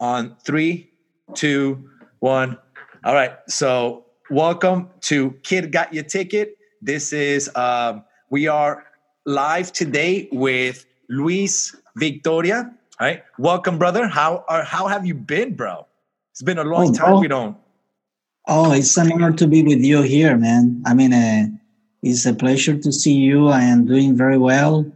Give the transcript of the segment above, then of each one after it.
on three, two, one. All right. So, welcome to Kid Got Your Ticket. This is, um, we are live today with Luis Victoria. All right. Welcome, brother. How are, how have you been, bro? It's been a long Oh, time bro. we don't. Oh, it's an honor to be with you here, man. I mean, uh, it's a pleasure to see you. I am doing very well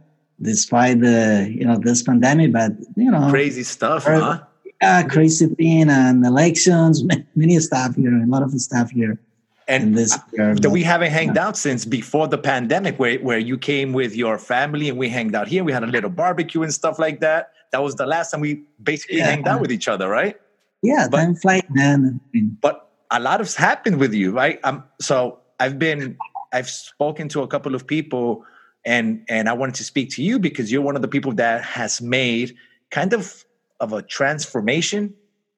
despite the, you know, this pandemic, but, you know, Crazy stuff, Very- huh? Yeah, crazy thing and elections, many stuff here, a lot of stuff here in And this year. that we haven't hanged out since before the pandemic where, where you came with your family and we hanged out here we had a little barbecue and stuff like that that was the last time we basically Yeah. hanged out with each other right yeah, but- time flight, man. But a lot has happened with you right um, so i've been i've spoken to a couple of people and and i wanted to speak to you because you're one of the people that has made kind of of a transformation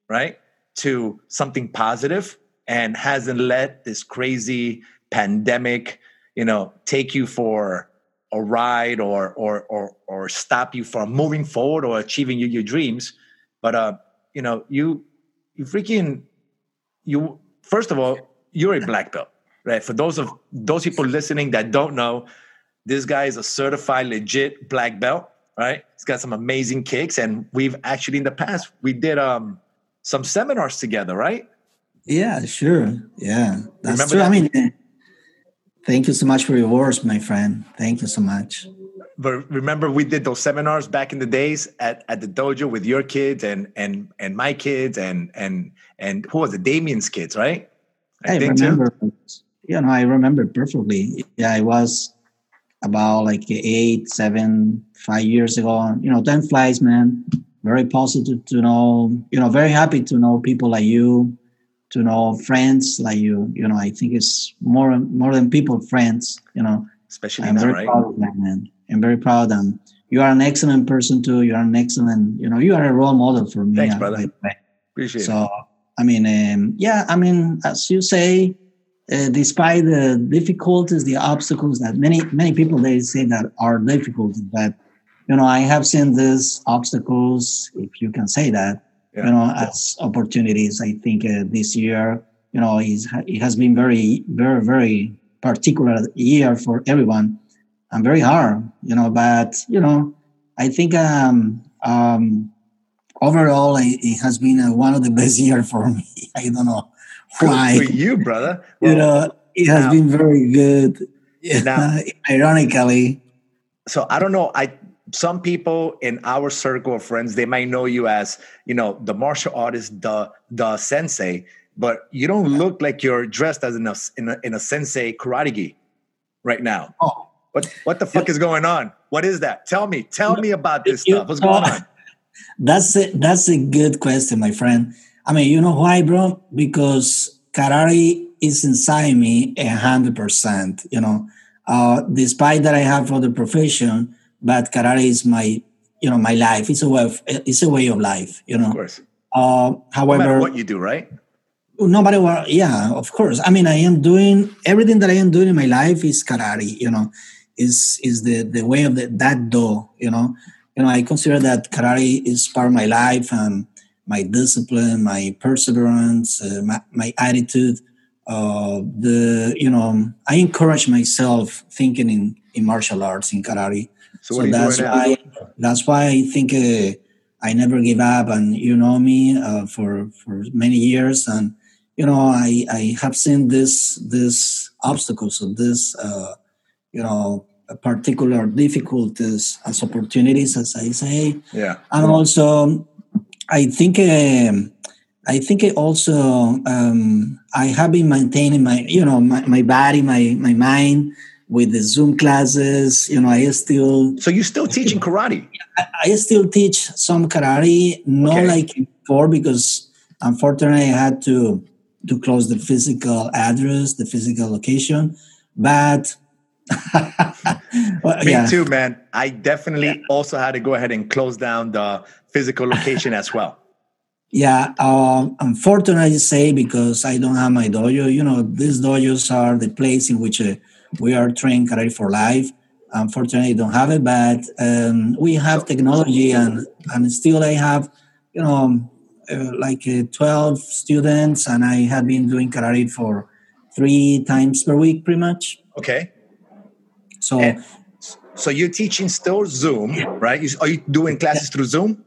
right to something positive and hasn't let this crazy pandemic you know take you for a ride or or or or stop you from moving forward or achieving your, your dreams. But uh you know you you freaking you first of all you're a black belt right? For those of those people listening that don't know this guy is a certified legit black belt right he's got some amazing kicks and we've actually in the past we did um some seminars together right yeah, sure. Yeah, that's Remember true. I mean, thank you so much for your words, my friend. Thank you so much. but remember we did those seminars back in the days at, at the dojo with your kids and and and my kids and and and who was it damien's kids right I, think too. remember, you know, I remember perfectly. Yeah, it was about like eight, seven, five years ago. You know, time flies, man. Very positive to know, you know, very happy to know people like you, to know friends like you. You know, I think it's more more than people, friends. You know, especially I'm now very right proud of that, man. I'm very proud. And you are an excellent person too. You are an excellent, you know, you are a role model for me. Thanks, brother. by the way. appreciate it So, I mean, um, yeah, I mean, as you say, uh, despite the difficulties, the obstacles that many many people they say that are difficult, but you know, I have seen these obstacles, if you can say that, Yeah. you know, as opportunities. I think uh, this year, you know, is it has been very, very, very particular year for everyone, and very hard, you know. But you know, I think um, um, overall, it, it has been uh, one of the best year for me. I don't know Good for you brother you know, it has now- been very good. Yeah, Now- ironically, so I don't know. I some people in our circle of friends they might know you as you know the martial artist, the the sensei, but you don't look like you're dressed as in a in a, in a sensei karate gi right now. oh, What what the fuck is going on? What is that? Tell me. Tell me about this You- stuff. What's going on? that's a, that's a good question, my friend. I mean, you know why, bro? Because karate is inside me a hundred percent. You know, uh, despite that I have other profession, but karate is my you know my life. It's a way of it's a way of life. You know. Of course. Uh, No however, what you do, right? no matter what yeah of course i mean i am doing everything that i am doing in my life is karate you know is is the the way of the, that do you know you know i consider that karate is part of my life and my discipline my perseverance uh, my, my attitude uh the you know i encourage myself thinking in in martial arts in karate So you that's doing now? why that's why I think uh, I never give up, and you know me uh, for for many years, and you know I I have seen this this obstacles of this uh, you know particular difficulties as opportunities, as I say, Yeah. and also I think. um I think I also um, I have been maintaining my you know my, my body my my mind with the Zoom classes. You know I still So you're still teaching karate? I, I still teach some karate, not Okay. like before because unfortunately I had to to close the physical address, the physical location. But well, Me yeah, too, man. I definitely also had to go ahead and close down the physical location as well. yeah. Um, unfortunately, I say because I don't have my dojo. You know, these dojos are the place in which uh, we are trained karate for life. Unfortunately, I don't have it, but um, we have technology, and and still I have, you know, uh, like uh, 12 students, and I have been doing karate for three times per week, pretty much. Okay. So, And so you're teaching still Zoom, right? Are you doing classes through Zoom?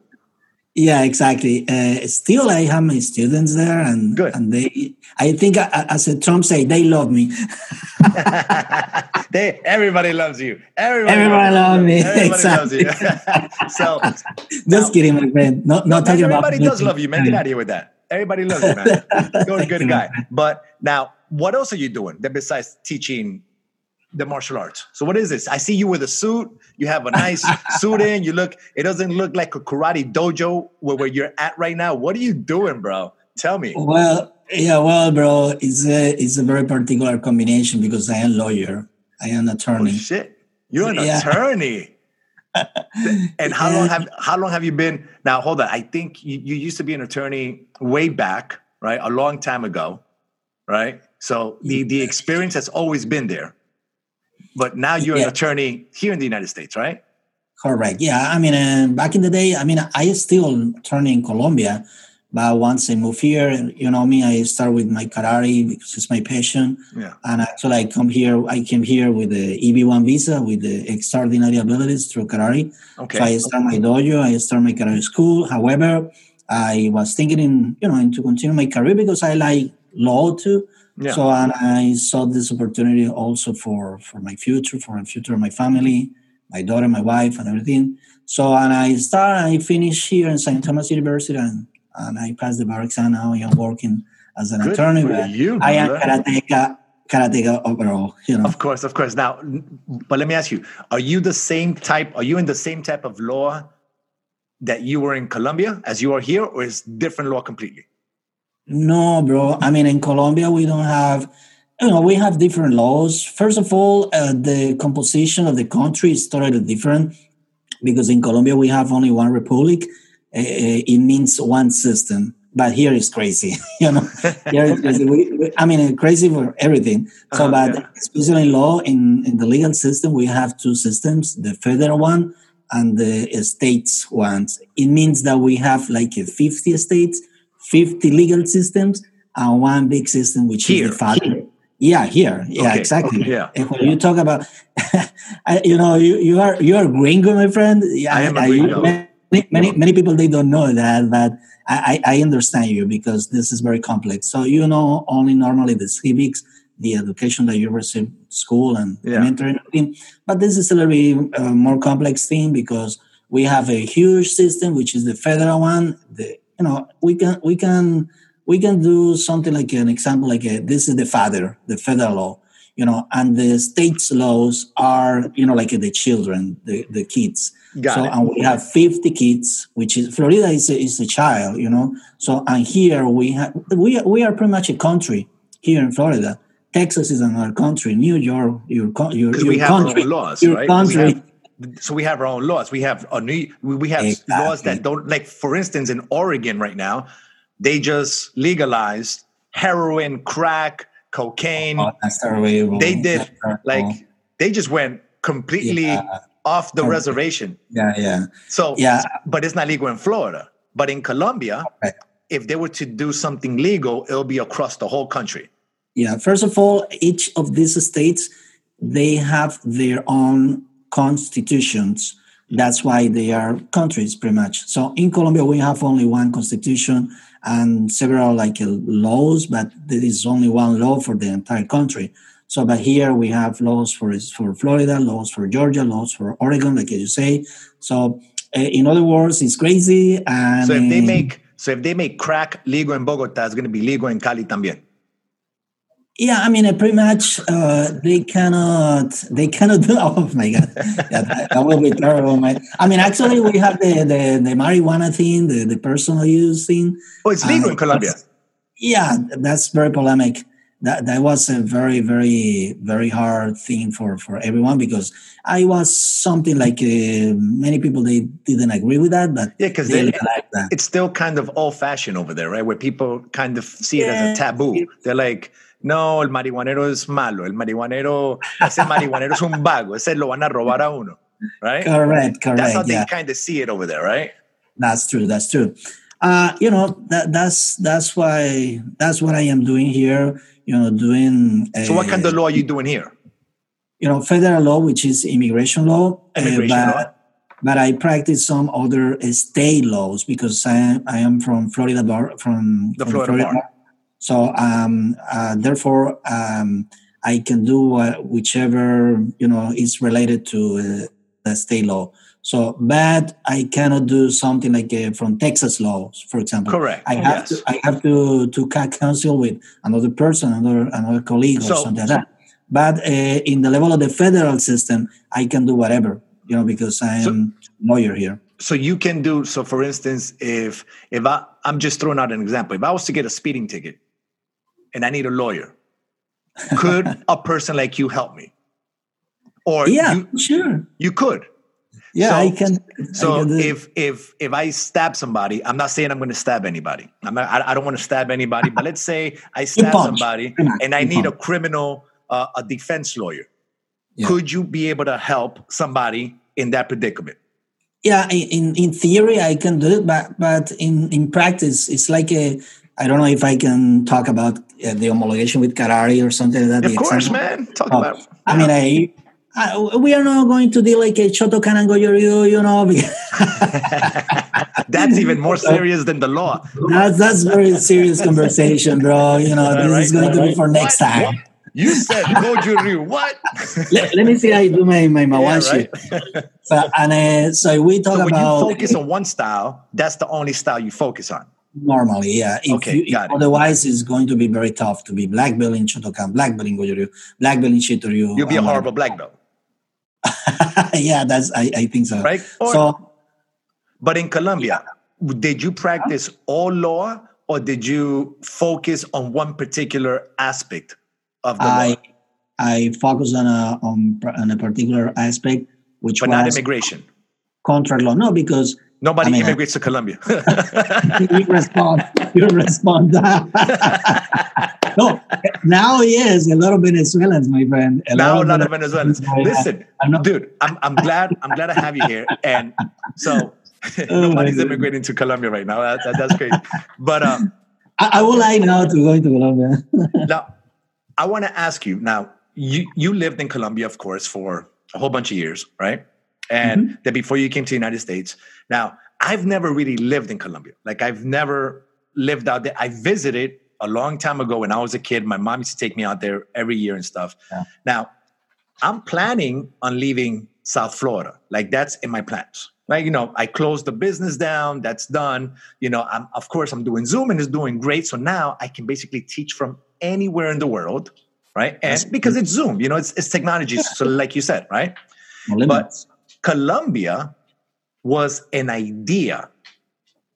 Yeah, exactly. Uh, still, I have my students there, and Good. and they, I think, uh, as a Trump say, they love me. they everybody loves you. Everybody, Everybody loves me. Everybody loves you. Exactly. so Just Now- kidding, my friend. Not not talking about. everybody does love you, man. Get out of here with that. Everybody loves you, man. You're a good guy. But now, what else are you doing besides teaching the martial arts? So what is this? I see you with a suit. You have a nice suit in. You look. It doesn't look like a karate dojo where, where you're at right now. What are you doing, bro? Tell me. Well, yeah, well, bro, it's a it's a very particular combination because I am lawyer, I am Oh attorney. shit! You're an Yeah. attorney. and how long have how long have you been? Now hold on. I think you, you used to be an attorney way back, right? A long time ago, right? So the the experience has always been there. But now you're an attorney here in the United States, right? Correct. Yeah, I mean, uh, back in the day, I mean, I still attorney in Colombia, but once I moved here, you know me, I start with my karate because it's my passion. Yeah. And actually, I come here. I came here with the EB1 visa with the extraordinary abilities through karate. Okay. So I start my dojo. I start my karate school. However, I was thinking in you know in to continue my career because I like law too. Yeah. So and I saw this opportunity also for for my future, for the future of my family, my daughter, my wife, and everything. So and I start. and I finish here in St. Thomas University, and and I passed the bar exam. Now I am working as an Good attorney. you, I am karateka, karateka overall. You know. Of course, of course. Now, but let me ask you: Are you the same type? Are you in the same type of law that you were in Colombia as you are here, or is different law completely? No, bro. I mean, in Colombia, we don't have, you know, we have different laws. First of all, uh, the composition of the country is totally different because in Colombia, we have only one republic. Uh, it means one system. But here is crazy, you know. Here is crazy. We, we- I mean, crazy for everything. So, Uh-huh, but yeah. especially in law, in, in the legal system, we have two systems: the federal one and the states ones. It means that we have like a 50 states, 50 legal systems, and one big system, which Here, is the federal. Yeah, here. Yeah, Okay, exactly. okay, yeah. And when you talk about, I- you know, you, you are you are gringo, my friend. Yeah, I am a I- gringo. Many, many many people they don't know that, but I, I understand you because this is very complex. So you know only normally the civics, the education that you receive school and Yeah. mentoring, but this is a little bit uh, more complex thing because we have a huge system, which is the federal one. The you know we can we can we can do something like an example like a, this is the father, the federal law, you know, and the states laws are you know like uh, the children, the the kids. Got so it. and we have 50 kids, which is Florida is a, is a child, you know. So and here we have we we are pretty much a country here in Florida. Texas is another country. New York, your your, your we have country, our laws, your right? Country. So we have our own laws. We have a new, we have laws that don't like, for instance, in Oregon right now, they just legalized heroin, crack, cocaine. Oh, that's terrible. they did like they just went completely Yeah. off the reservation. yeah, yeah, So yeah. but it's not legal in Florida. But in Colombia, Right. if they were to do something legal, it'll be across the whole country. Yeah, first of all, each of these states they have their own constitutions. That's why they are countries, pretty much. So in Colombia, we have only one constitution and several like laws, but there is only one law for the entire country. So, but here we have laws for for Florida, laws for Georgia, laws for Oregon, like you say. So, uh, in other words, it's crazy. And So if they make so if they make crack legal in Bogota, it's gonna be legal in Cali también. Yeah, I mean, uh, pretty much uh, they cannot they cannot do. Oh my god, yeah, that, that will be terrible, man. I mean, actually, we have the the, the marijuana thing, the, the personal use thing. Oh, it's legal Uh, in Colombia. Yeah, that's very polemic. That that was a very very very hard thing for for everyone because I was something like uh, many people they didn't agree with that, but Yeah, because they they, like that. it's still kind of old fashioned over there, right? Where people kind of see it as a taboo. They're like, no, el marihuanero es malo. El marihuanero, ese marihuanero es un vago. Ese lo van a robar a uno, right? Correct, correct. That's how they kind of see it over there, right? That's true. That's true. Uh, you know that that's that's why that's what I am doing here. You know, doing. so, what kind of law are you doing here? You know, federal law, which is immigration law. Immigration uh, but, law. But I practice some other state laws because I, I am from Florida bar from The from Florida bar. So um, uh, therefore, um, I can do uh, whichever you know is related to uh, the state law. So, but I cannot do something like uh, from Texas laws, for example. Correct. I have yes. to I have to to cut counsel with another person, another another colleague or So- something like that. But uh, in the level of the federal system, I can do whatever, you know, because I So- am lawyer here. so you can do so for instance if if i i'm just throwing out an example if i was to get a speeding ticket and i need a lawyer could a person like you help me or Yeah, you, sure. you could Yeah, So- I can. I so can if if if i stab somebody i'm not saying i'm going to stab anybody i'm not, I, I don't want to stab anybody but let's say i stab somebody and i need a criminal uh, a defense lawyer Yeah. could you be able to help somebody in that predicament yeah, in in theory I can do it, but but in in practice it's like a. I don't know if I can talk about uh, the homologation with Carrari or something like that. of the course example. man talk Oh, about I mean, I, I we are not going to deal like a Shotokan and Goju Ryu, you know. That's even more serious than the law. That's that's very serious conversation, bro. You know, this is going to be for next What? time. What? You said Goju Ryu. What? Let, let me see how you do my my Yeah, mawashi. right? So and uh, so we talk So when you focus on one style, that's the only style you focus on. Normally, yeah. If Okay, you, got it. otherwise, it's going to be very tough to be black belt in Shotokan, black belt in Goju-Ryu, black belt in Shitoryu. You'll be a horrible black belt, yeah, that's I, I think so. right? Or- So but in Colombia, did you practice all law or did you focus on one particular aspect of the I law, I focus on a on, on a particular aspect, which but not was immigration? contract law. No, because Nobody I mean, I- immigrates to Colombia. you respond. You respond. no, now yes, a lot of Venezuelans, my friend. now a lot of Vene- Venezuelans. Listen, I'm not- dude, I'm, I'm glad I'm glad I have you here. And so Oh, nobody's immigrating to Colombia right now. That, that- that's crazy. But um, I, I would like now to go into Colombia. now I want to ask you. Now you you lived in Colombia, of course, for a whole bunch of years, right? And Mm-hmm. then before you came to the United States. Now I've never really lived in Colombia. Like I've never lived out there. I visited a long time ago when I was a kid. My mom used to take me out there every year and stuff. Yeah. Now I'm planning on leaving South Florida. Like that's in my plans. Like, you know, I closed the business down. That's done. You know, I'm of course I'm doing Zoom and it's doing great. So now I can basically teach from anywhere in the world, right? And That's because it's Zoom, you know, it's, it's technology. So like you said, right? Limits. Colombia was an idea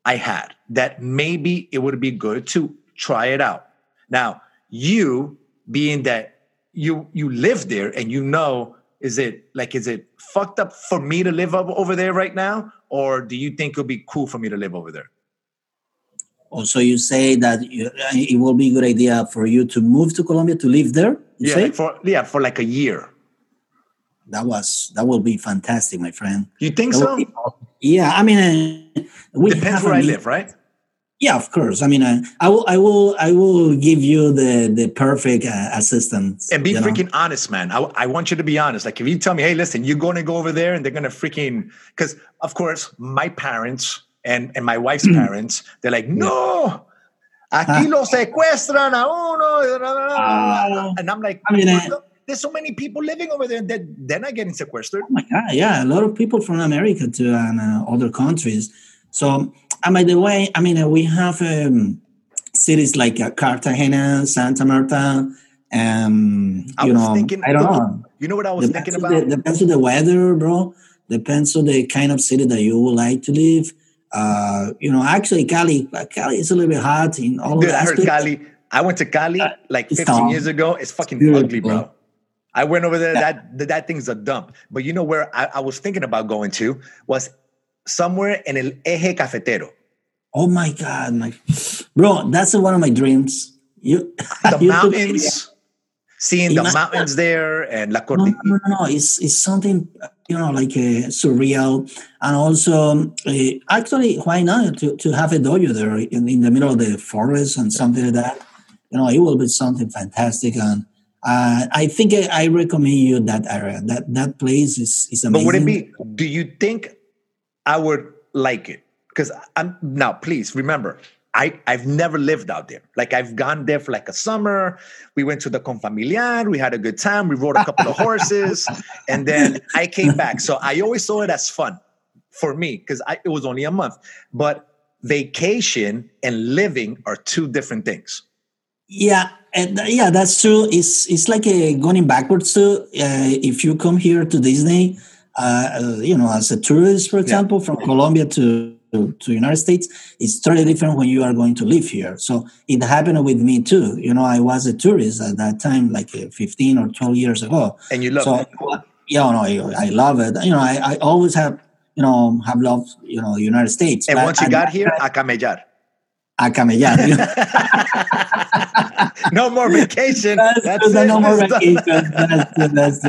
I had that maybe it would be good to try it out. Now, you being that you you live there and you know, is it like is it fucked up for me to live up over there right now, or do you think it'll be cool for me to live over there? Oh, also, you say that you, it will be a good idea for you to move to Colombia to live there. You Yeah, say for yeah, for like a year. That was that will be fantastic, my friend. You think That so? be. Yeah, I mean, uh, we Depends where I live, right? Yeah, of course. I mean, uh, I will, I will, I will give you the the perfect uh, assistance. And be you know? freaking honest, man. I, I want you to be honest. Like if you tell me, hey, listen, you're going to go over there and they're going to freaking, because of course, my parents and, and my wife's Mm. parents, they're like, no, aquí lo secuestran a uno. Ah. and I'm like, I mean, "What uh, there's so many people living over there that they're not getting sequestered. Oh my God, yeah, a lot of people from America to and uh, other countries. So, and by the way, I mean, uh, we have um, cities like uh, Cartagena, Santa Marta, um, I you was know, thinking- I don't know. You know what I was Depends thinking about? the, depends on the weather, bro. Depends on the kind of city that you would like to live. Uh, you know, actually, Cali, Cali is a little bit hot in all Dude, of I heard aspects. Cali. I went to Cali Uh, like 15 dumb. years ago. It's fucking Beautiful. ugly, bro. I went over there. That, that thing's a dump. But you know where I, I was thinking about going to was somewhere in el Eje Cafetero. Oh my God, my bro, that's one of my dreams. You, The you mountains. seeing the mountains there and La Cordillera. No, no, no, It's, it's something, you know, like uh, surreal. And also, uh, actually, why not to, to have a dojo there in, in the middle of the forest and something like that? You know, it will be something fantastic. And uh, I think I, I, recommend you that area. That that place is, is amazing. But would it be, do you think I would like it? Because I'm now, please remember, I, I've never lived out there. Like I've gone there for like a summer. We went to the Confamiliar. We had a good time. We rode a couple of horses, and then I came back. So I always saw it as fun for me because it was only a month. But vacation and living are two different things. Yeah, and yeah, that's true. It's it's like a going backwards too. Uh, if you come here to Disney, uh, you know, as a tourist, for example, yeah. from Colombia to to, to United States it's totally different when you are going to live here. So it happened with me too. You know, I was a tourist at that time, like uh, 15 or 12 years ago. And you love so, it. Yeah, no, I, I love it. You know, I, I always have, you know, have loved, you know, the United States. And once you got here, a camellar. A camellar. no more vacation. That's, that's it. No more vacation. That's, that's, that's,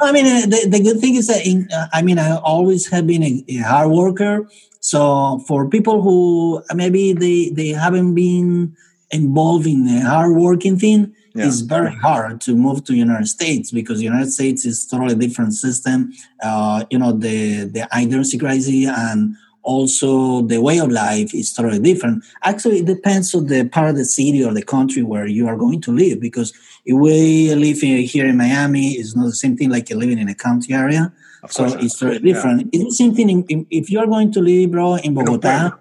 I mean, uh, the, the good thing is that, in, uh, I mean, I always have been a, a hard worker so for people who maybe they, they haven't been involved in the hard working thing, yeah. it's very hard to move to United States because United States is totally different system. Uh, you know, the, the identity crisis and also the way of life is totally different. Actually, it depends on the part of the city or the country where you are going to live because if we live here in Miami, it's not the same thing like living in a county area so it's very different. Yeah. It's the same thing in, in, if you're going to live, bro, in Bogota,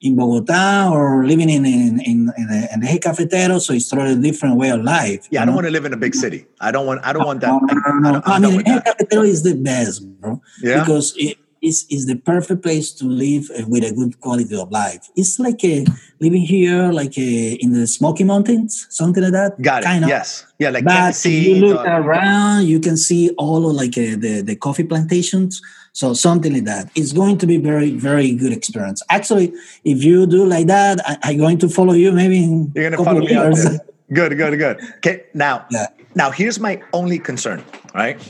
in Bogota, or living in in in, in, a, in a cafetero, so it's totally different way of life. Yeah, I don't know? want to live in a big city. I don't want. I don't want that. No, no, no. I, I mean, cafetero is the best, bro. Yeah. Because it, is is the perfect place to live uh, with a good quality of life. It's like a living here, like a, in the Smoky Mountains, something like that. Got it. Kind of. Yes. Yeah, like but if you look around, you can see all of like a, uh, the the coffee plantations. So something like that. It's going to be very very good experience. Actually, if you do like that, I, am going to follow you. Maybe in you're going to follow me out there. Good, good, good. Okay, now, yeah. now here's my only concern. Right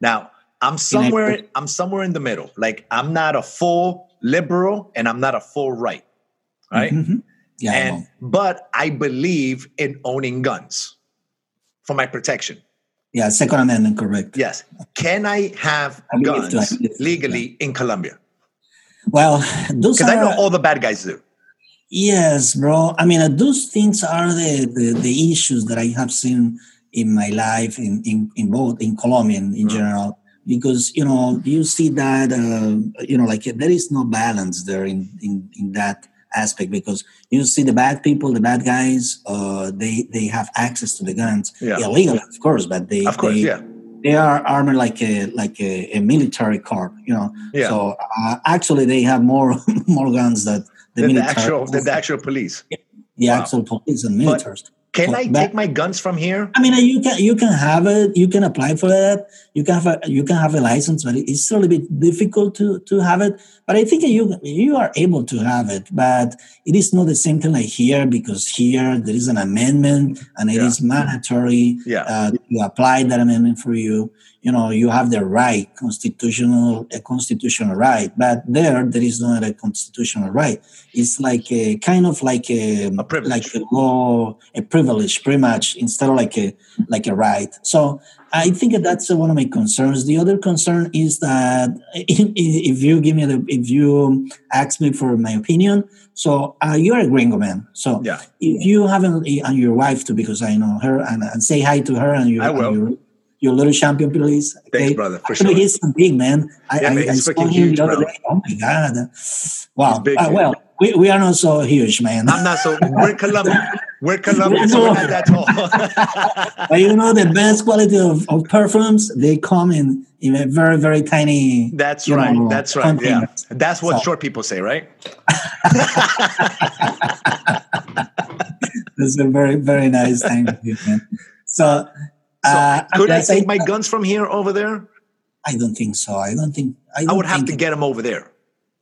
now, I'm somewhere. I'm somewhere in the middle. Like I'm not a full liberal and I'm not a full right. Right. Mm-hmm. Yeah. And but I believe in owning guns for my protection. Yeah, Second Amendment, correct. Yes. Can I have I guns legally yeah. in Colombia? Well, those because I know all the bad guys do. Yes, bro. I mean, uh, those things are the, the, the issues that I have seen in my life in in, in both in Colombia in, in mm. general because you know you see that uh, you know like there is no balance there in, in in that aspect because you see the bad people the bad guys uh, they they have access to the guns yeah. illegal of course but they of course they, yeah they are armored like a like a, a military corps you know yeah. so uh, actually they have more more guns that the, than the actual than the actual police the wow. actual police and militaries can I take my guns from here? I mean, you can you can have it. You can apply for that. You can have a you can have a license, but it's a little bit difficult to to have it. But I think you you are able to have it. But it is not the same thing like here because here there is an amendment and it yeah. is mandatory yeah. uh, to apply that amendment for you you know you have the right constitutional a constitutional right but there there is not a constitutional right. It's like a kind of like a, a like a law a privilege pretty much instead of like a like a right. So i think that's one of my concerns. The other concern is that if you give me the if you ask me for my opinion so uh, you're a gringo man. So yeah. if you haven't and your wife too because i know her and, and say hi to her and you I will your little champion, please. Okay? Thanks, brother. For sure. He's big, man. I, yeah, I, man, I saw him huge, the other bro. day. Oh my god! Wow. Big, uh, well, we, we are not so huge, man. I'm not so. We're Colombia. We're Colombia, so we're not that tall. but you know, the best quality of, of perfumes they come in in a very very tiny. That's right. Know, That's right. Yeah. That's what so. short people say, right? That's a very very nice. thing. you, man. So so uh, could I take my guns from here over there? I don't think so. I don't think. I, don't I would have to get them over there.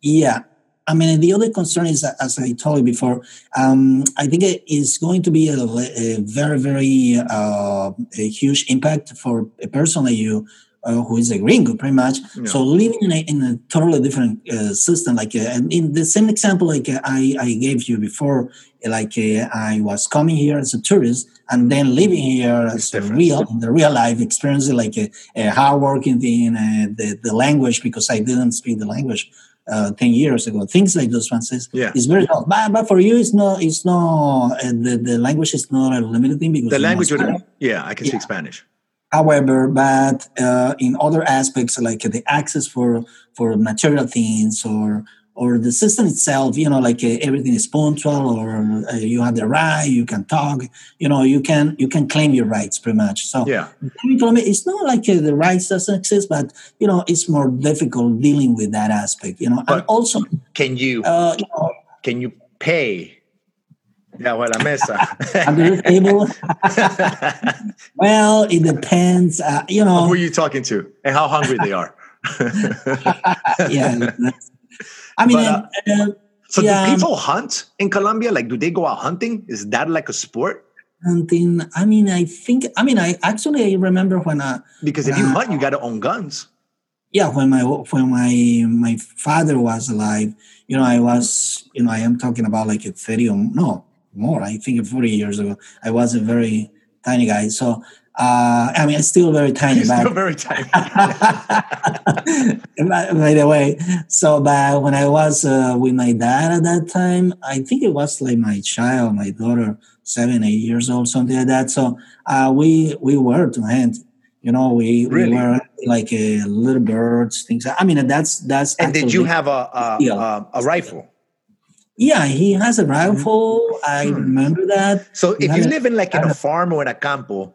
Yeah, I mean, the other concern is, as I told you before, um, I think it is going to be a, a very, very uh, a huge impact for a person like you uh, who is a gringo, pretty much. Yeah. So living in a, in a totally different uh, system, like uh, in the same example, like uh, I, I gave you before, like uh, I was coming here as a tourist and then living here as a real, in the real life experience, like a, a hardworking thing, the, the language, because I didn't speak the language. Uh, 10 years ago things like those ones is, yeah. is very tough but, but for you it's not it's not uh, the, the language is not a limited thing because the language would, yeah i can yeah. speak spanish However, but uh, in other aspects like the access for for material things or or the system itself, you know, like uh, everything is punctual, or uh, you have the right, you can talk, you know, you can you can claim your rights pretty much. So yeah, it's not like uh, the rights doesn't exist, but you know, it's more difficult dealing with that aspect, you know. But and also, can you, uh, you know, can you pay yeah, well, la mesa. Under the table. well, it depends. Uh, you know. Who are you talking to and how hungry they are? yeah. I mean, but, uh, uh, so yeah, do people hunt in Colombia? Like, do they go out hunting? Is that like a sport? Hunting. I mean, I think. I mean, I actually I remember when I because if you hunt, you got to own guns. Yeah, when my when my my father was alive, you know, I was, you know, I am talking about like a thirty or no, more. I think 40 years ago, I was a very tiny guy. So, uh, I mean, it's still very tiny. You're still very tiny. by, by, the way, so but when I was uh, with my dad at that time, I think it was like my child, my daughter, seven, eight years old, something like that. So uh, we we were to hand. You know, we, really? we were like a little birds, things. I mean, that's that's. And did you have a a, a, a rifle? Yeah, he has a rifle. Mm-hmm. I hmm. remember that. So he if you live in like in a farm or in a campo,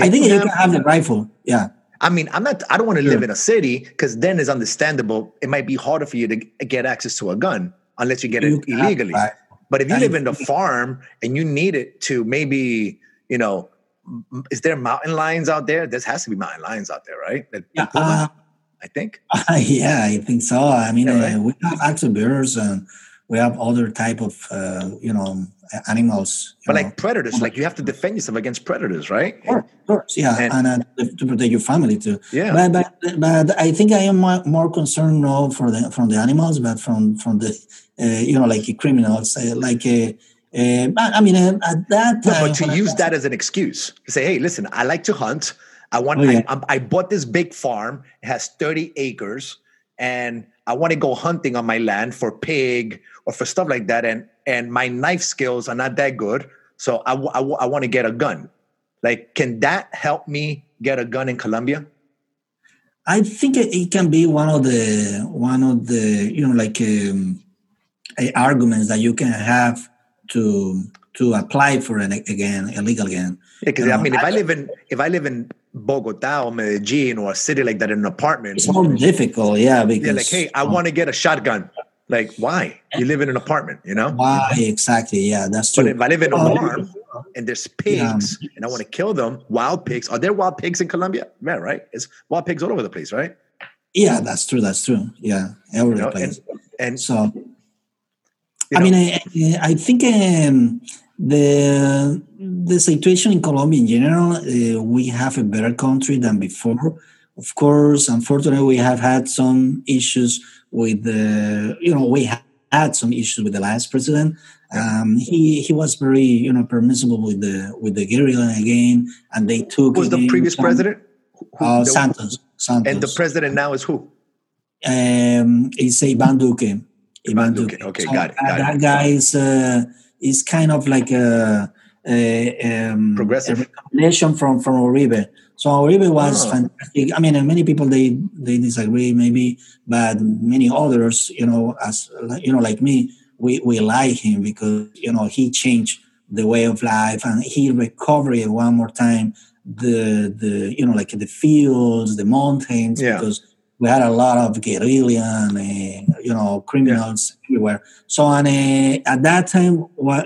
I think you, have, can have the rifle. Yeah. I mean, I'm not. I don't want to sure. live in a city because then it's understandable. It might be harder for you to get access to a gun unless you get you it illegally. Have, But if you live in the farm and you need it to maybe, you know, is there mountain lions out there? There has to be mountain lions out there, right? yeah, uh, I think. Uh, yeah, I think so. I mean, yeah, right? uh, we have actual bears and we have other type of uh, you know animals. but know. like predators, like you have to defend yourself against predators, right? Of course, of course yeah, and, and uh, to protect your family too. Yeah, but, but, but I think I am more concerned now for the from the animals, but from from the uh, you know like criminals, uh, like. Uh, uh, I mean, uh, at that time, no, but to use that as an excuse to say, "Hey, listen, I like to hunt. I want. Oh, yeah. I, I bought this big farm. It has thirty acres, and I want to go hunting on my land for pig or for stuff like that. And and my knife skills are not that good. So I, I, I want to get a gun. Like can that help me get a gun in colombia? I think it can be one of the one of the you know like um, arguments that you can have to to apply for it again illegal again because yeah, i mean if I, I live in if i live in Bogota or Medellin or a city like that in an apartment. It's more difficult, yeah. Because yeah, like, hey, I want to get a shotgun. Like, why? You live in an apartment, you know? Why exactly? Yeah, that's true. But if I live in a oh, farm and there's pigs yeah. and I want to kill them, wild pigs. Are there wild pigs in Colombia? Yeah, right. It's wild pigs all over the place, right? Yeah, that's true. That's true. Yeah, every you know, place. And, and so, I know, mean, I, I think um, the the situation in Colombia in general, uh, we have a better country than before. Of course, unfortunately, we have had some issues with the, you know, we had some issues with the last president. Um, he he was very, you know, permissible with the with the guerrilla again, and they took. Who was the previous president? Uh, Santos, Santos. And the president now is who? Um, it's Ivan Duque. Ivan Duque. Okay, so, got it. Got that it. guy is uh, is kind of like a, a, um, progressive a recommendation from from Uribe. So Uribe was oh. fantastic. I mean, many people they they disagree maybe, but many others, you know, as you know, like me, we we like him because you know he changed the way of life and he recovered one more time the the you know like the fields, the mountains yeah. because we had a lot of guerrilla and uh, you know criminals everywhere. So and, uh, at that time, where,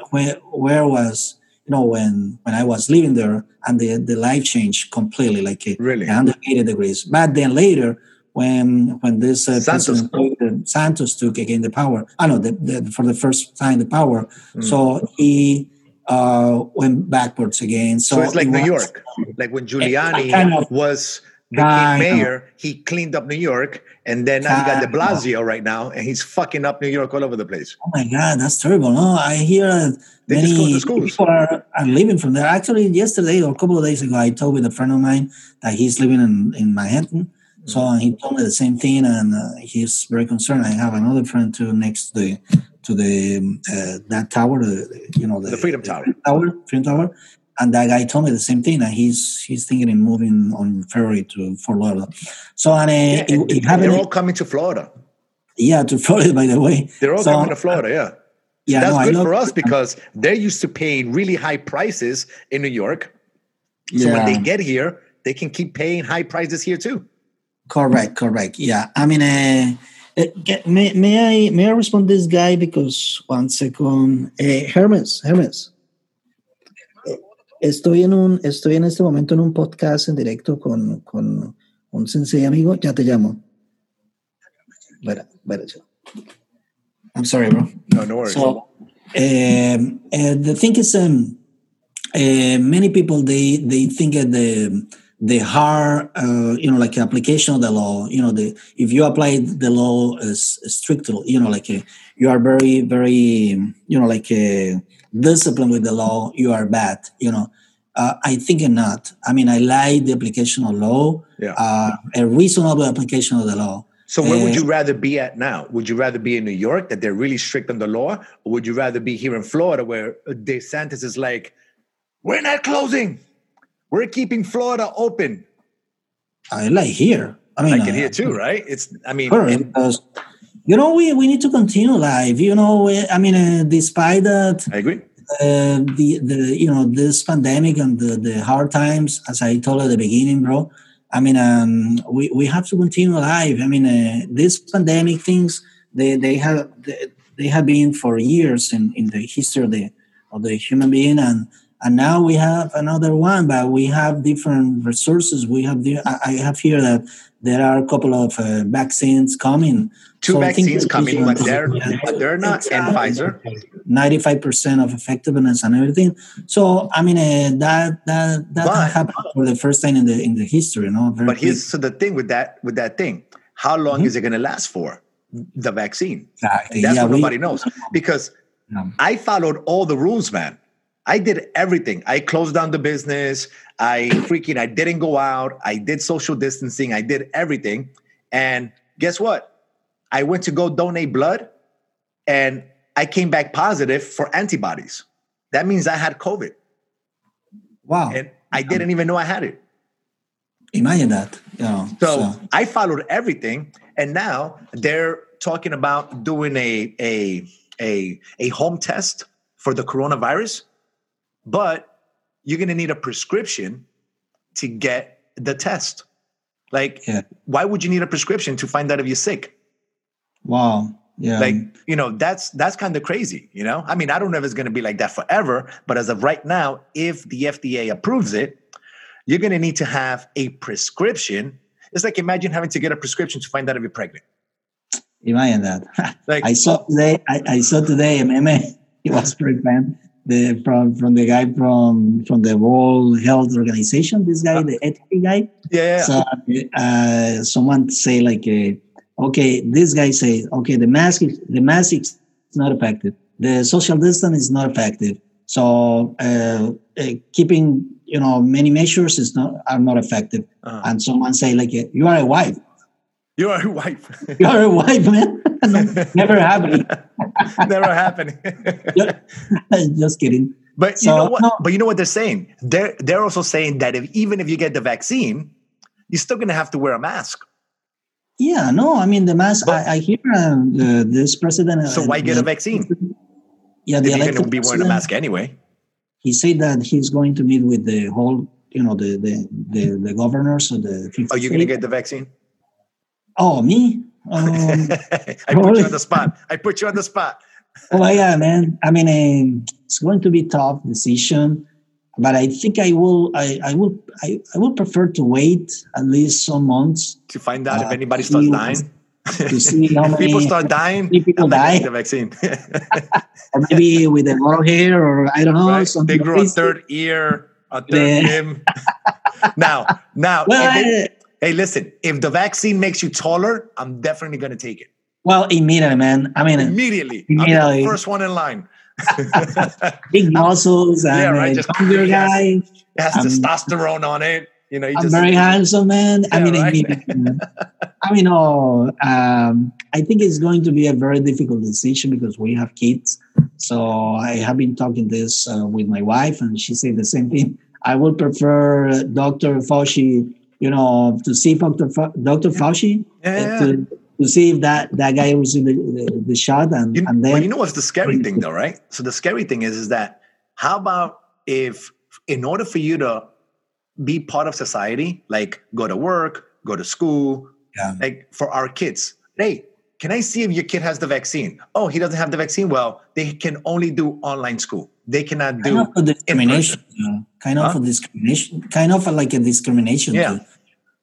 where was you know when when I was living there, and the the life changed completely, like uh, really 180 degrees. But then later, when when this uh, Santos. President Santos took again the power. I know the, the, for the first time the power. Mm. So he uh, went backwards again. So, So it's like it New was- York. Like when Giuliani kind of- was became mayor, he cleaned up New York, and then now you got De Blasio right now, and he's fucking up New York all over the place. Oh my God, that's terrible. No, I hear that They many people are, are living from there. Actually, yesterday or a couple of days ago, I talked with a friend of mine that he's living in, in Manhattan. So Mm-hmm. he told me the same thing, and uh, he's very concerned. I have another friend too next to the to the uh, that tower, the, you know, the, The Freedom Tower. tower, Freedom Tower, and that guy told me the same thing. and he's he's thinking of moving on February to Fort Lauderdale. So and uh, Yeah, it, it they're all coming to Florida. yeah, to Florida, by the way. They're all So, coming to Florida. Yeah. Yeah, That's no, good know- for us because they're used to paying really high prices in New York. So when they get here, they can keep paying high prices here too. Correct, correct. Yeah, I mean, uh, uh, may, may I may I respond this guy because one second, eh, Hermes, Hermes. Estoy en un, estoy en este momento en un podcast en directo con, con un sensei amigo. Ya te llamo. Espera, espera. I'm sorry, bro. No, no worries. So um, uh, the thing is, um, uh, many people they they think that the the hard, uh, you know, like application of the law. You know, the if you apply the law as strictly, you know, like uh, you are very very, you know, like uh, disciplined with the law. You are bad. You know. Uh, I think not. I mean, I like the application of law, Yeah. uh, a reasonable application of the law. So where would Uh, you rather be at now? Would you rather be in New York that they're really strict on the law, or would you rather be here in Florida where DeSantis is like, "We're not closing, we're keeping Florida open." I like here. I mean, I can uh, hear too, right? It's, I mean, Sure, you know we, we need to continue live. You know, I mean, uh, despite that, I agree. uh, the the you know this pandemic and the, the hard times, as I told at the beginning, bro. I mean, um, we we have to continue life. I mean, uh, this pandemic things they they have they, they have been for years in, in the history of the of the human being and. And now we have another one, but we have different resources. We have the, I have here that there are a couple of uh, vaccines coming. Two So I think vaccines that- coming, Moderna, Yeah. Moderna and Pfizer. 95% of effectiveness and everything. So I mean uh, that that that But- happened for the first time in the in the history, you know. Very But here's so the thing with that with that thing. How long Mhm. is it going to last for? The vaccine. Exactly. That's Yeah, what we- nobody knows because Yeah. I followed all the rules, man. I did everything. I closed down the business. I freaking I didn't go out. I did social distancing. I did everything. And guess what? I went to go donate blood and I came back positive for antibodies. That means I had COVID Wow. and I didn't even know I had it. Imagine that. You know. So, I followed everything, and now they're talking about doing a a a a home test for the coronavirus, but you're gonna need a prescription to get the test. Like, Yeah. why would you need a prescription to find out if you're sick? wow. Yeah. Like, you know, that's that's kind of crazy. You know, I mean, I don't know if it's gonna be like that forever, but as of right now, if the FDA approves it, you're gonna need to have a prescription. It's like imagine having to get a prescription to find out if you're pregnant. Imagine that. Like, I saw today. I, I saw today a meme. It was fan. The from from the guy from from the World Health Organization. This guy, the ethics guy. yeah, yeah, So uh, someone say like, uh, okay, this guy say, okay, the mask is the mask is not effective. The social distance is not effective. So uh, uh, keeping you know many measures is not are not effective. Uh-huh. And someone say like, uh, you are a wife. You are a wife. You are a wife, man. Never happened. Never happening. Just kidding. but you So, know what? no. But you know what they're saying? They're they're also saying that if even if you get the vaccine, you're still gonna have to wear a mask. Yeah, no, I mean the mask. But- I, I hear uh, the, this president. So uh, why get a vaccine? Yeah, the you're gonna be wearing a mask anyway. he said that he's going to meet with the whole, you know, the the the, the governors of the. 50 Are you gonna get the vaccine? Oh, me? Um, I put you on the spot. I put you on the spot. oh yeah, man. I mean, um, it's going to be tough decision. but I think I will. I, I will. I, I will prefer to wait at least some months to find out uh, if anybody starts dying. To see how many people start dying, people die. The vaccine, or maybe with a lot of hair, or I don't know. Right. They grow a third ear, a third limb. now, now, well, hey, listen. If the vaccine makes you taller, I'm definitely going to take it. Well, immediately, man. I mean, immediately. immediately. the first one in line. Big muscles and yeah, right. Just bigger guy. It has um, testosterone on it. You know, I'm just, very handsome, man. Yeah, I mean, right? I mean, oh, um, I think it's going to be a very difficult decision because we have kids. So I have been talking this uh, with my wife, and she said the same thing. I would prefer Dr. Fauci, you know, to see Dr. Fa- Dr. Fauci yeah, to, to see if that that guy received the, the, the shot and, you, and then well, you know what's the scary thing though right so the scary thing is is that how about if in order for you to be part of society like go to work go to school yeah. like for our kids hey can i see if your kid has the vaccine oh he doesn't have the vaccine well they can only do online school they cannot do discrimination kind of huh? a discrimination kind of like a discrimination yeah too.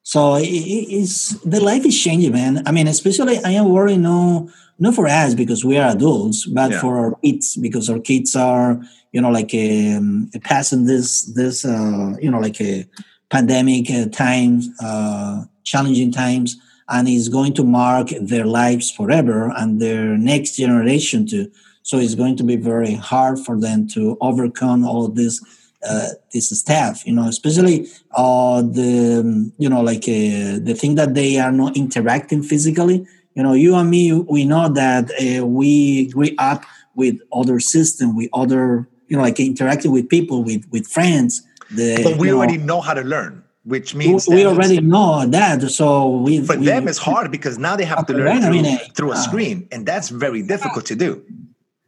So it, it's the life is changing, man. I mean, especially I am worried no not for us because we are adults, but yeah. for our kids because our kids are you know like um, passing this this uh, you know like a pandemic uh, times, uh, challenging times, and it's going to mark their lives forever and their next generation too. So it's going to be very hard for them to overcome all this uh, this staff you know especially uh, the you know like uh, the thing that they are not interacting physically you know you and me we know that uh, we grew up with other system with other you know like interacting with people with with friends the, but we already know, know how to learn which means we already know that. So we for we, them it's hard because now they have to learn through, I mean, through a uh, screen, and that's very difficult to do.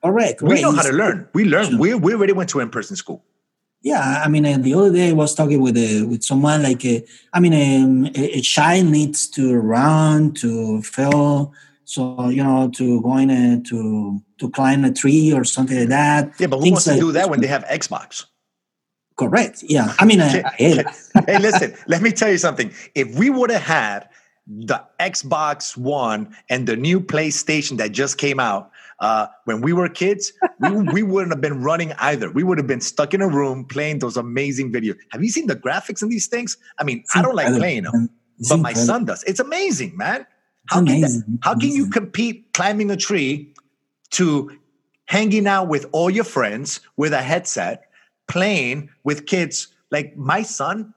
Correct. We know how to learn. We learn. We we already went to in person school. Yeah, I mean, uh, the other day I was talking with uh, with someone like, uh, I mean, um, a, a, child needs to run, to feel, so you know, to going uh, to to climb a tree or something like that. Yeah, but who wants to like, do that when they have Xbox? Correct. Yeah, I mean, uh, hey, hey, listen, let me tell you something. If we would have had the Xbox One and the new PlayStation that just came out, uh, when we were kids, we, we wouldn't have been running either. We would have been stuck in a room playing those amazing videos. Have you seen the graphics in these things? I mean, it's I don't like playing them, but my son does. It's amazing, man. How can, that, how can you compete climbing a tree to hanging out with all your friends with a headset, playing with kids like my son?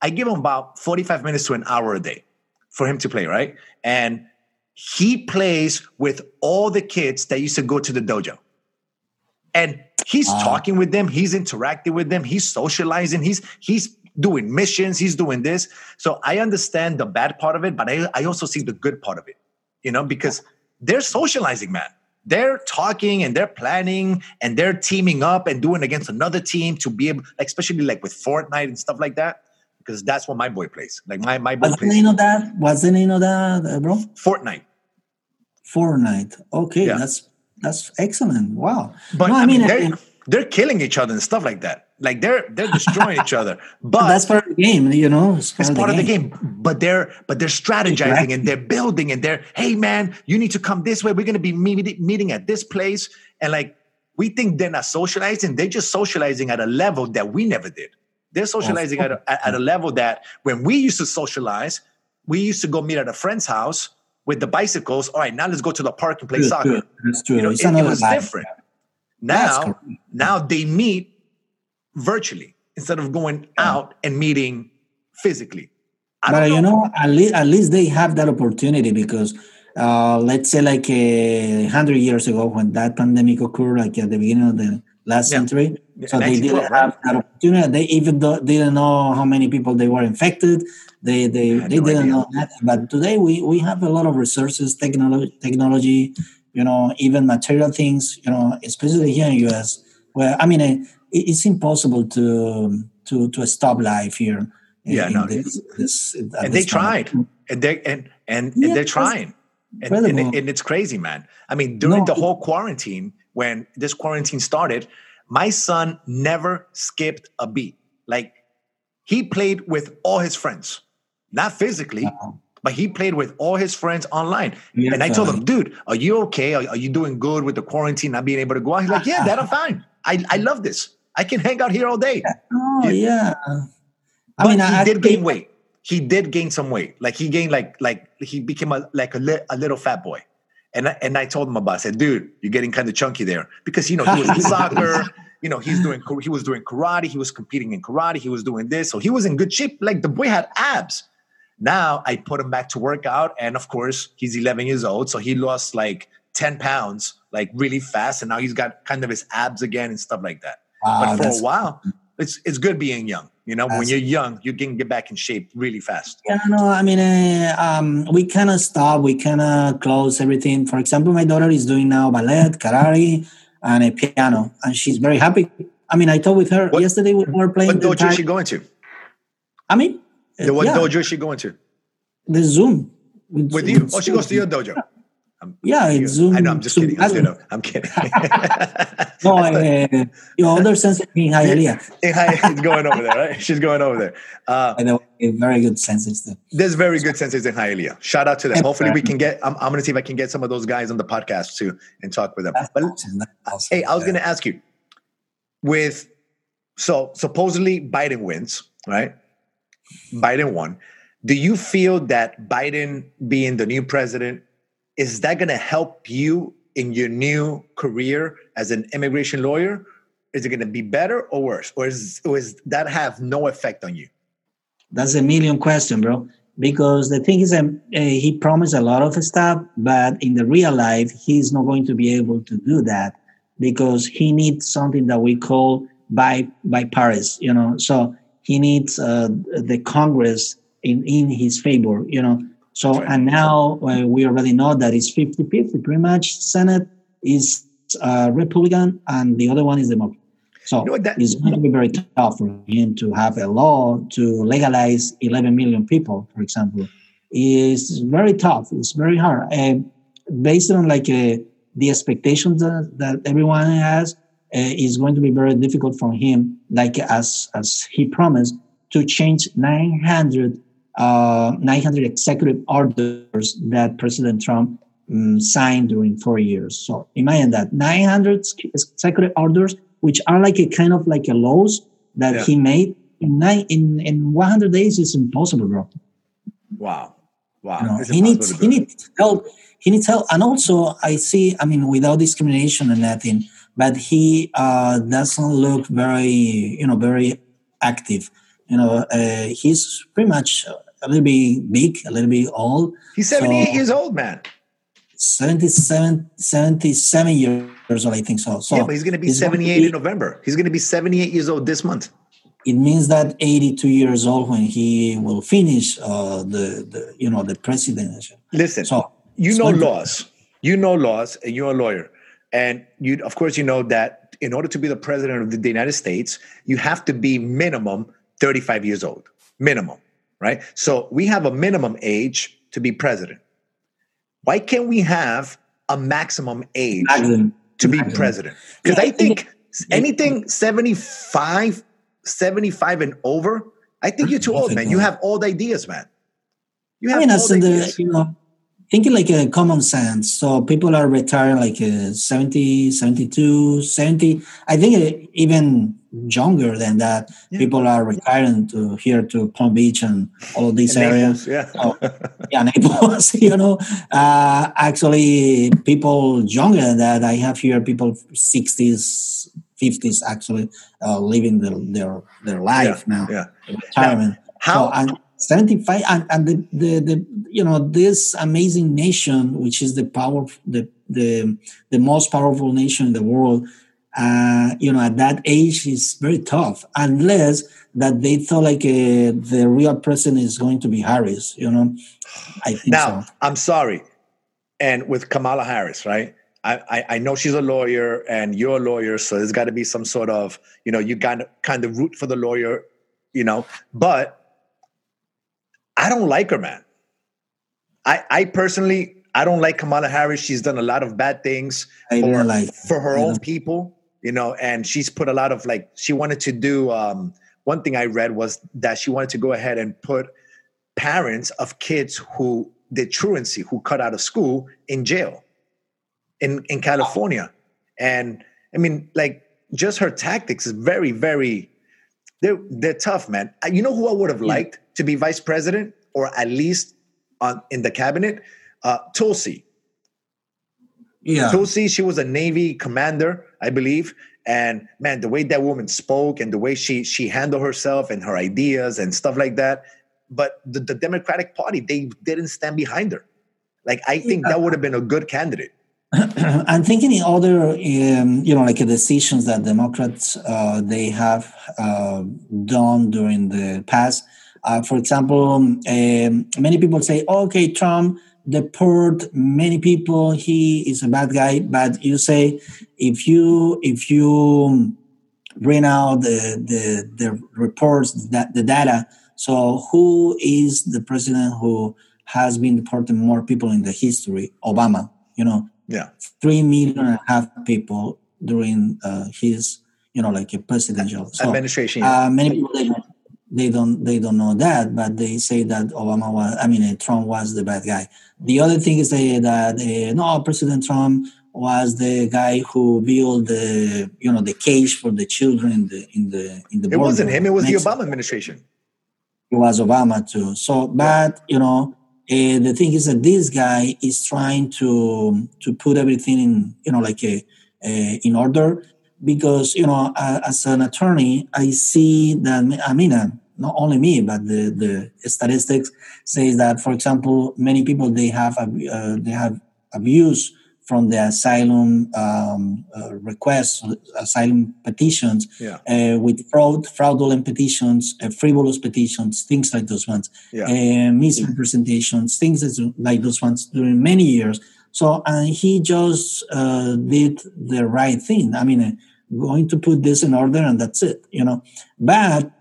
I give him about 45 minutes to an hour a day for him to play, right? And he plays with all the kids that used to go to the dojo. And he's uh, talking with them, he's interacting with them, he's socializing, he's he's doing missions, he's doing this. So I understand the bad part of it, but I, I also see the good part of it, you know, because they're socializing, man. They're talking and they're planning and they're teaming up and doing against another team to be able, especially like with Fortnite and stuff like that because that's what my boy plays. Like my my boy What's plays. the name of that? What's the name of that, uh, bro? Fortnite. Fortnite. Okay, yeah. that's that's excellent. Wow. But no, I, I mean, they're, they're killing each other and stuff like that. Like they're they're destroying each other. But that's part of the game, you know. It's part, it's of, part the of, the game. But they're but they're strategizing and they're building and they're hey man, you need to come this way. We're gonna be meet, meeting at this place. And like we think they're not socializing, they're just socializing at a level that we never did. They're socializing at a, at a level that when we used to socialize, we used to go meet at a friend's house with the bicycles. All right, now let's go to the park and play true, soccer. True. That's true. You know, it, it, was different. Now, now they meet virtually instead of going out and meeting physically. but know. you know, at least at least they have that opportunity because uh, let's say like a hundred years ago when that pandemic occurred, like at the beginning of the last yeah. century. So they didn't have that opportunity. They even didn't know how many people they were infected. They they, they no didn't idea. know that. But today we, we have a lot of resources, technology, technology, you know, even material things, you know, especially here in the US, where I mean, it, it's impossible to to to stop life here. Yeah, no, this, this, and they tried, and they and and, yeah, and they're trying, and, and, and, it's crazy, man. I mean, during no, the whole quarantine, when this quarantine started, My son never skipped a beat. Like he played with all his friends, not physically, Wow. but he played with all his friends online. Yeah, and I told him, dude, are you okay? Are, are you doing good with the quarantine, not being able to go out? He's like, yeah, that I'm fine. I, I love this. I can hang out here all day. Oh yeah. I But mean, he I, did I gain weight. He did gain some weight. Like he gained like like he became a like a, li- a little fat boy. And I, and I told him about. It. I said, dude, you're getting kind of chunky there because you know he was in soccer. You know he's doing he was doing karate. He was competing in karate. He was doing this, so he was in good shape. Like the boy had abs. Now I put him back to work out, and of course he's 11 years old, so he lost like 10 pounds like really fast, and now he's got kind of his abs again and stuff like that Wow, but for a while, it's it's good being young. You know, when you're young, you can get back in shape really fast. Yeah, no, I mean, uh, um, we cannot stop, we cannot close everything. For example, my daughter is doing now ballet, karate, and a piano, and she's very happy. I mean, I talked with her What- yesterday. We were playing What the dojo is she going to? I mean, The, what yeah, dojo is she going to? the Zoom With you? Oh, she goes to your dojo. I'm, Yeah, it's Zoom. I know. I'm just Zoom kidding. I'm, kidding. I'm kidding. No, uh, your other sense in Hialeah. It's going over there, right? She's going over there. Uh, By the very good senses too. there's very good senses in Hialeah. Shout out to them. Hopefully, we can get. I'm, I'm going to see if I can get some of those guys on the podcast too and talk with them. That's But awesome. Awesome. Hey, I was going to ask you with so supposedly Biden wins, right? Biden won. Do you feel that Biden being the new president is that going to help you in your new career as an immigration lawyer? Is it going to be better or worse, or is, or is that have no effect on you? That's a million question, bro. Because the thing is, um, uh, he promised a lot of stuff, but in the real life, he's not going to be able to do that because he needs something that we call by by Paris. You know, so he needs uh, the Congress in in his favor. You know, so and now uh, we already know that it's 50-50. Pretty much, Senate is uh, Republican and the other one is Democrat. So You know that- it's going to be very tough for him to have a law to legalize 11 million people, for example. It's very tough. It's very hard. And based on like uh, the expectations that, that everyone has, uh, is going to be very difficult for him, like as as he promised, to change 900 uh, 900 executive orders that President Trump um, signed during four years. So imagine that 900 executive orders, which are like a kind of like a laws that Yeah. he made in nine in, in 100 days is impossible, bro. Wow, wow! You know, he needs he needs help. He needs help, and also I see. I mean, without discrimination and nothing, but he uh, doesn't look very, you know, very active. You know, uh, he's pretty much a little bit big, a little bit old. He's 78 So- years old, man. 77, 77 years old, I think so. So yeah, but he's going to be he's going to 78 be- in November. He's going to be 78 years old this month. it means that 82 years old when he will finish uh, the, the, you know, the presidency. Listen, So you know laws. You know laws, and you're a lawyer. And you, of course, you know that in order to be the president of the United States, you have to be minimum 35 years old. Minimum, right? So we have a minimum age to be president. Why can't we have a maximum age Maximum. to be Maximum. president? Because Yeah, I I think anything 75, 75 and over, I think you're too old, man. You have old ideas, man. You I have mean, old as in the, ideas. you know, thinking like a common sense. So people are retiring like uh, 70, 72, 70. I think uh, even younger than that, Yeah. people are retiring to here to Palm Beach and all of these areas. Yeah. Oh, yeah, Naples, you know, uh, actually people younger than that. I have here people 60s, 50s actually uh, living their, their, their life now, yeah. retirement. How So, and 75 and, and the, the, the, you know, this amazing nation, which is the power, the, the, the most powerful nation in the world, uh, you know, at that age is very tough unless that they thought like uh, the real person is going to be Harris, you know, I think now so. I'm sorry. And with Kamala Harris, right? I, I, I know she's a lawyer and you're a lawyer, so there's got to be some sort of, you know, you got to kind of root for the lawyer, you know, but I don't like her, man. I, I personally, I don't like Kamala Harris. She's done a lot of bad things for, like for her own people. You know, and she's put a lot of like she wanted to do. Um, one thing I read was that she wanted to go ahead and put parents of kids who did truancy, who cut out of school, in jail in in California, and I mean, like just her tactics is very, very. They're they're tough, man. You know who I would have liked to be vice president, or at least on in the cabinet, uh, Tulsi. Yeah. Tulsi, she was a Navy commander, I believe. And man, the way that woman spoke and the way she she handled herself and her ideas and stuff like that. But the, the Democratic Party, they didn't stand behind her. Like I think that would have been a good candidate. I'm thinking in other, um, you know, like decisions that Democrats uh, they have uh, done during the past. Uh, for example, um, many people say, "Okay, Trump deport many people. He is a bad guy." But you say, if you if you bring out the the, the reports, that the data, so who is the president who has been deporting more people in the history? Obama. You know, yeah, three million and a half people during uh, his, you know, like a presidential so, administration. Uh, many people they don't, they don't know that, but they say that Obama was, I mean, uh, Trump was the bad guy. The other thing is they, that uh, no, President Trump was the guy who built the you know the cage for the children in the in the in the. It wasn't him. It was Mexico. the Obama administration. It was Obama too. So, but you know, uh, the thing is that this guy is trying to to put everything in you know like a, a in order because you know uh, as an attorney I see that I mean uh, not only me but the the statistics says that for example many people they have uh, they have abuse from the asylum um, uh, requests, asylum petitions, yeah. uh, with fraud, fraudulent petitions, uh, frivolous petitions, things like those ones, yeah. Uh, misrepresentations, things like those ones during many years. So, and he just uh, did the right thing. I mean, uh, going to put this in order, and that's it, you know. But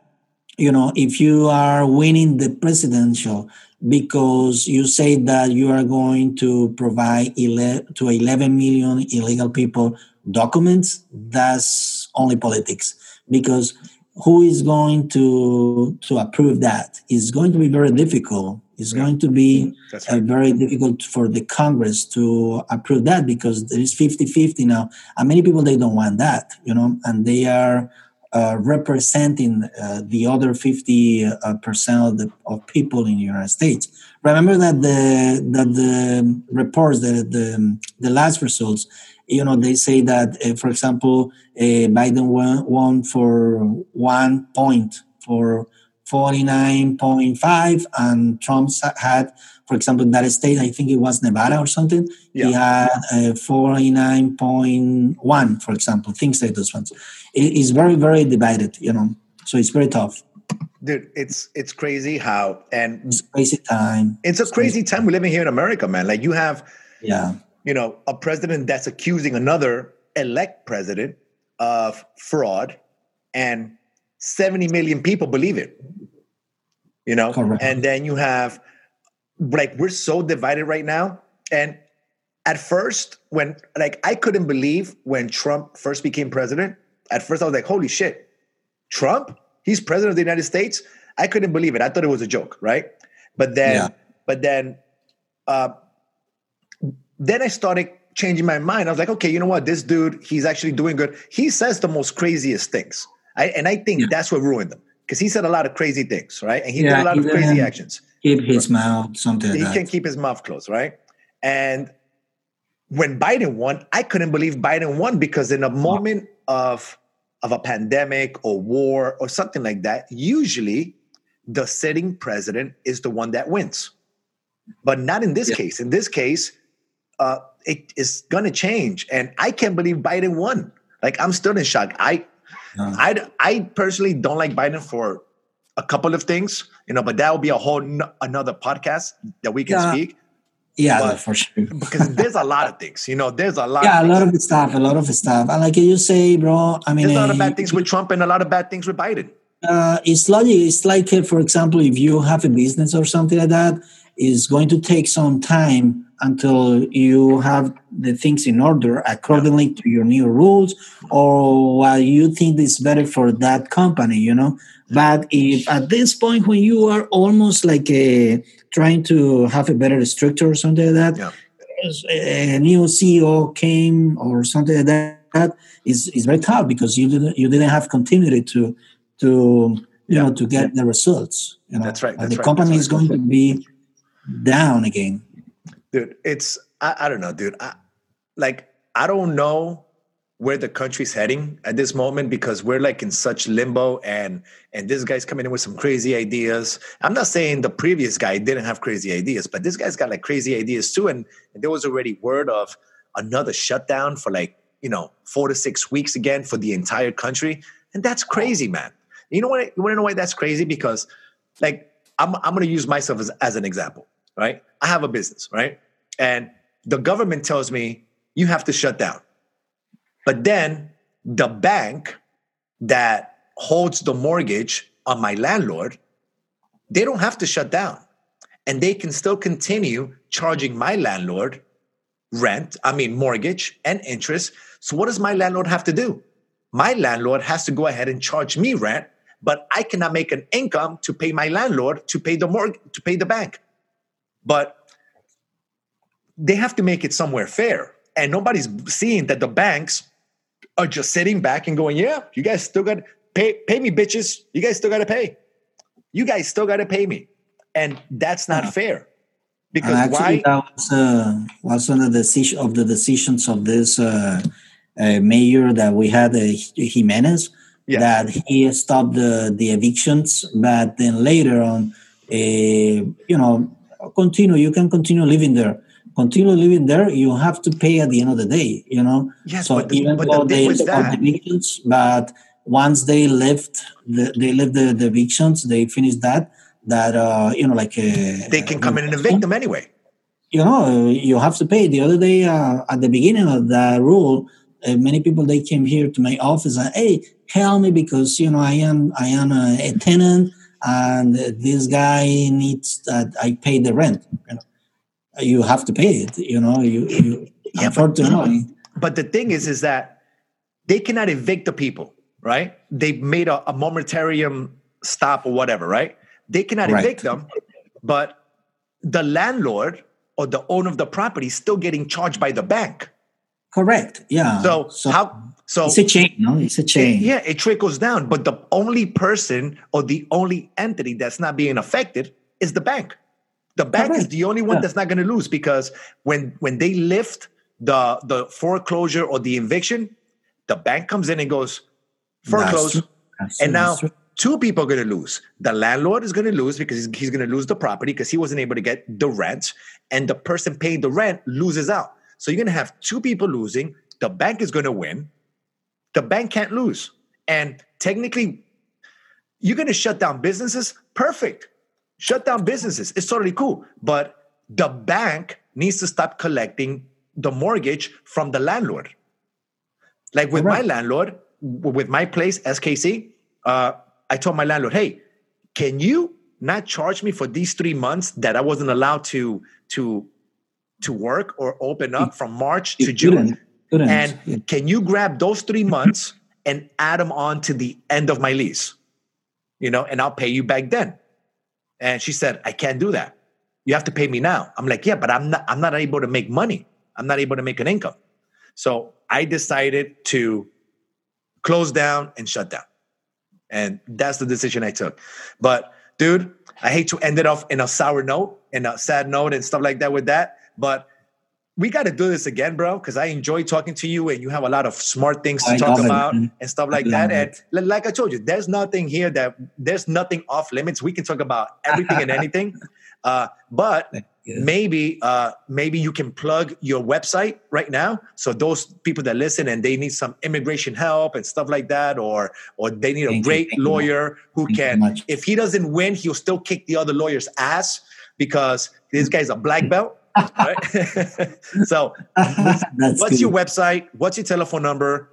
you know, if you are winning the presidential because you say that you are going to provide ele- to 11 million illegal people documents that's only politics because who is going to to approve that? It's going to be very difficult it's yeah. going to be right. uh, very difficult for the congress to approve that because there is 50-50 now and many people they don't want that you know and they are uh, representing uh, the other 50 uh, percent of the of people in the United States. Remember that the that the reports, the the, the last results, you know, they say that, uh, for example, uh, Biden won, won for one point for 49.5 and Trump had for example in that state i think it was nevada or something yeah. he had uh, 49.1 for example things like those ones. It is very very divided you know so it's very tough. Dude it's it's crazy how and it's crazy time. It's a crazy, crazy. time we're living here in america man. Like you have yeah. you know a president that's accusing another elect president of fraud and 70 million people believe it. You know? Correct. and then you have like we're so divided right now. And at first when like i couldn't believe when trump first became president at first i was like holy shit trump? He's president of the united states? I couldn't believe it. I thought it was a joke right? But then yeah. but then uh then i started changing my mind. I was like okay you know what? This dude he's actually doing good. He says the most craziest things. I, and I think yeah. that's what ruined them because he said a lot of crazy things, right? And he yeah, did a lot of crazy actions. Keep his mouth, something like he that. can keep his mouth closed, right? And when Biden won, I couldn't believe Biden won because in a moment of of a pandemic or war or something like that, usually the sitting president is the one that wins. But not in this yeah. case. In this case, uh, it is going to change, and I can't believe Biden won. Like I'm still in shock. I I, I personally don't like Biden for a couple of things, you know, but that will be a whole n- another podcast that we can yeah. speak. Yeah, but, for sure. because there's a lot of things, you know. There's a lot. Yeah, a lot of stuff. A lot of stuff. And like you say, bro. I mean, there's a lot of bad things with Trump and a lot of bad things with Biden. Uh, it's like it's like, uh, for example, if you have a business or something like that, is going to take some time until you have the things in order accordingly to your new rules or what you think is better for that company you know but if at this point when you are almost like a trying to have a better structure or something like that yeah. a new ceo came or something like that is is very tough because you didn't you didn't have continuity to to you yeah. know to get the results you know that's right that's the right. company that's is going to be down again. Dude it's i, I don't know dude. I, like i don't know where the country's heading at this moment because we're like in such limbo and and this guy's coming in with some crazy ideas. I'm not saying the previous guy didn't have crazy ideas but this guy's got like crazy ideas too. And, and there was already word of another shutdown for like you know four to six weeks again for the entire country. And that's crazy man. You know what you want to know why that's crazy? Because like i'm, I'm going to use myself as, as an example right i have a business right and the government tells me you have to shut down. But then the bank that holds the mortgage on my landlord, they don't have to shut down. And they can still continue charging my landlord rent, I mean, mortgage and interest. So, what does my landlord have to do? My landlord has to go ahead and charge me rent, but I cannot make an income to pay my landlord to pay the mortgage, to pay the bank. But they have to make it somewhere fair. And nobody's seeing that the banks are just sitting back and going, yeah, you guys still got to pay, pay me, bitches. You guys still got to pay. You guys still got to pay me. And that's not fair. Because actually, why? That was, uh, was one of the, decision, of the decisions of this uh, uh, mayor that we had, uh, Jimenez, yeah. that he stopped the, the evictions, but then later on, uh, you know, continue, you can continue living there continue living there, you have to pay at the end of the day, you know? Yes, so but the, even but though the they that. evictions, but once they left, the, they left the, the evictions, they finished that, that, uh, you know, like... Uh, they can come in and evict them anyway. You know, you have to pay. The other day, uh, at the beginning of the rule, uh, many people, they came here to my office and, hey, help me because, you know, I am, I am a, a tenant and this guy needs that I pay the rent. You know? you have to pay it. You know, you, you yeah, unfortunately. But, but the thing is, is that they cannot evict the people, right? They made a, a momentarium stop or whatever, right? They cannot right. evict them, but the landlord or the owner of the property is still getting charged by the bank. Correct. Yeah. So, so how? So it's a chain. No, it's a chain. It, yeah, it trickles down. But the only person or the only entity that's not being affected is the bank. The bank Correct. is the only one yeah. that's not going to lose because when when they lift the the foreclosure or the eviction, the bank comes in and goes foreclose, and now two people are going to lose. The landlord is going to lose because he's, he's going to lose the property because he wasn't able to get the rent, and the person paying the rent loses out. So you're going to have two people losing. The bank is going to win. The bank can't lose, and technically, you're going to shut down businesses. Perfect shut down businesses. It's totally cool. But the bank needs to stop collecting the mortgage from the landlord. Like with right. my landlord, with my place, SKC, uh, I told my landlord, hey, can you not charge me for these three months that I wasn't allowed to to to work or open up from March to June? And can you grab those three months and add them on to the end of my lease? You know, and I'll pay you back then. And she said, I can't do that. You have to pay me now. I'm like, yeah, but I'm not, I'm not able to make money. I'm not able to make an income. So I decided to close down and shut down. And that's the decision I took. But dude, I hate to end it off in a sour note, and a sad note and stuff like that with that. But we got to do this again, bro, because I enjoy talking to you and you have a lot of smart things to I talk about it. and stuff like that. It. And like I told you, there's nothing here that there's nothing off limits. We can talk about everything and anything. Uh, but maybe uh, maybe you can plug your website right now. So those people that listen and they need some immigration help and stuff like that, or or they need Thank a great lawyer who Thank can, if he doesn't win, he'll still kick the other lawyer's ass because this guy's a black belt right? so, what's good. your website? What's your telephone number?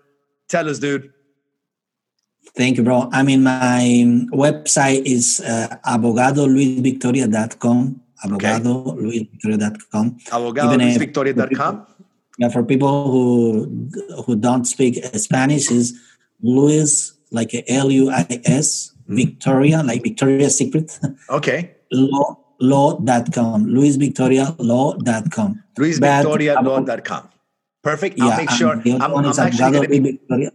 Tell us, dude. Thank you, bro. I mean, my website is uh, abogadoluisvictoria.com. Abogado luisvictoria.com. Abogado luisvictoria.com. Yeah, for people who who don't speak Spanish, is Luis like L U I S Victoria, like Victoria's Secret. Okay. law.com. LuisVictoriaLaw.com. LuisVictoriaLaw.com. Perfect. Yeah, I'll make sure. and the other I'm, one I'm actually going to be. Victoria.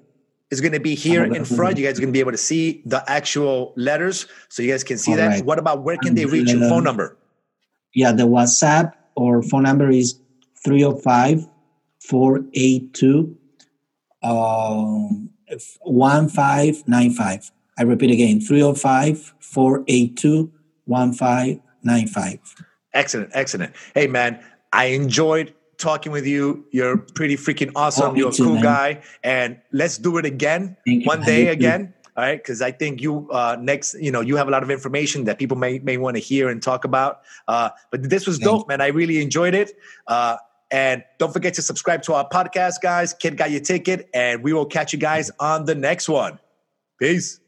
It's going to be here in front. You guys are going to be able to see the actual letters, so you guys can see All that. right. What about where can And they reach you? the- Phone number. Yeah, the WhatsApp or phone number is 305 482 um, 1595. I repeat again 305 482 1595. Excellent, excellent. Hey, man, I enjoyed talking with you. You're pretty freaking awesome. Oh, You're a too, cool man. guy, and let's do it again Thank one man. day You too. again. All right, because I think you uh, next, you know, you have a lot of information that people may may want to hear and talk about. Uh, but this was Thank dope, man. I really enjoyed it. Uh, and don't forget to subscribe to our podcast, guys. Kid got your ticket, and we will catch you guys on the next one. Peace.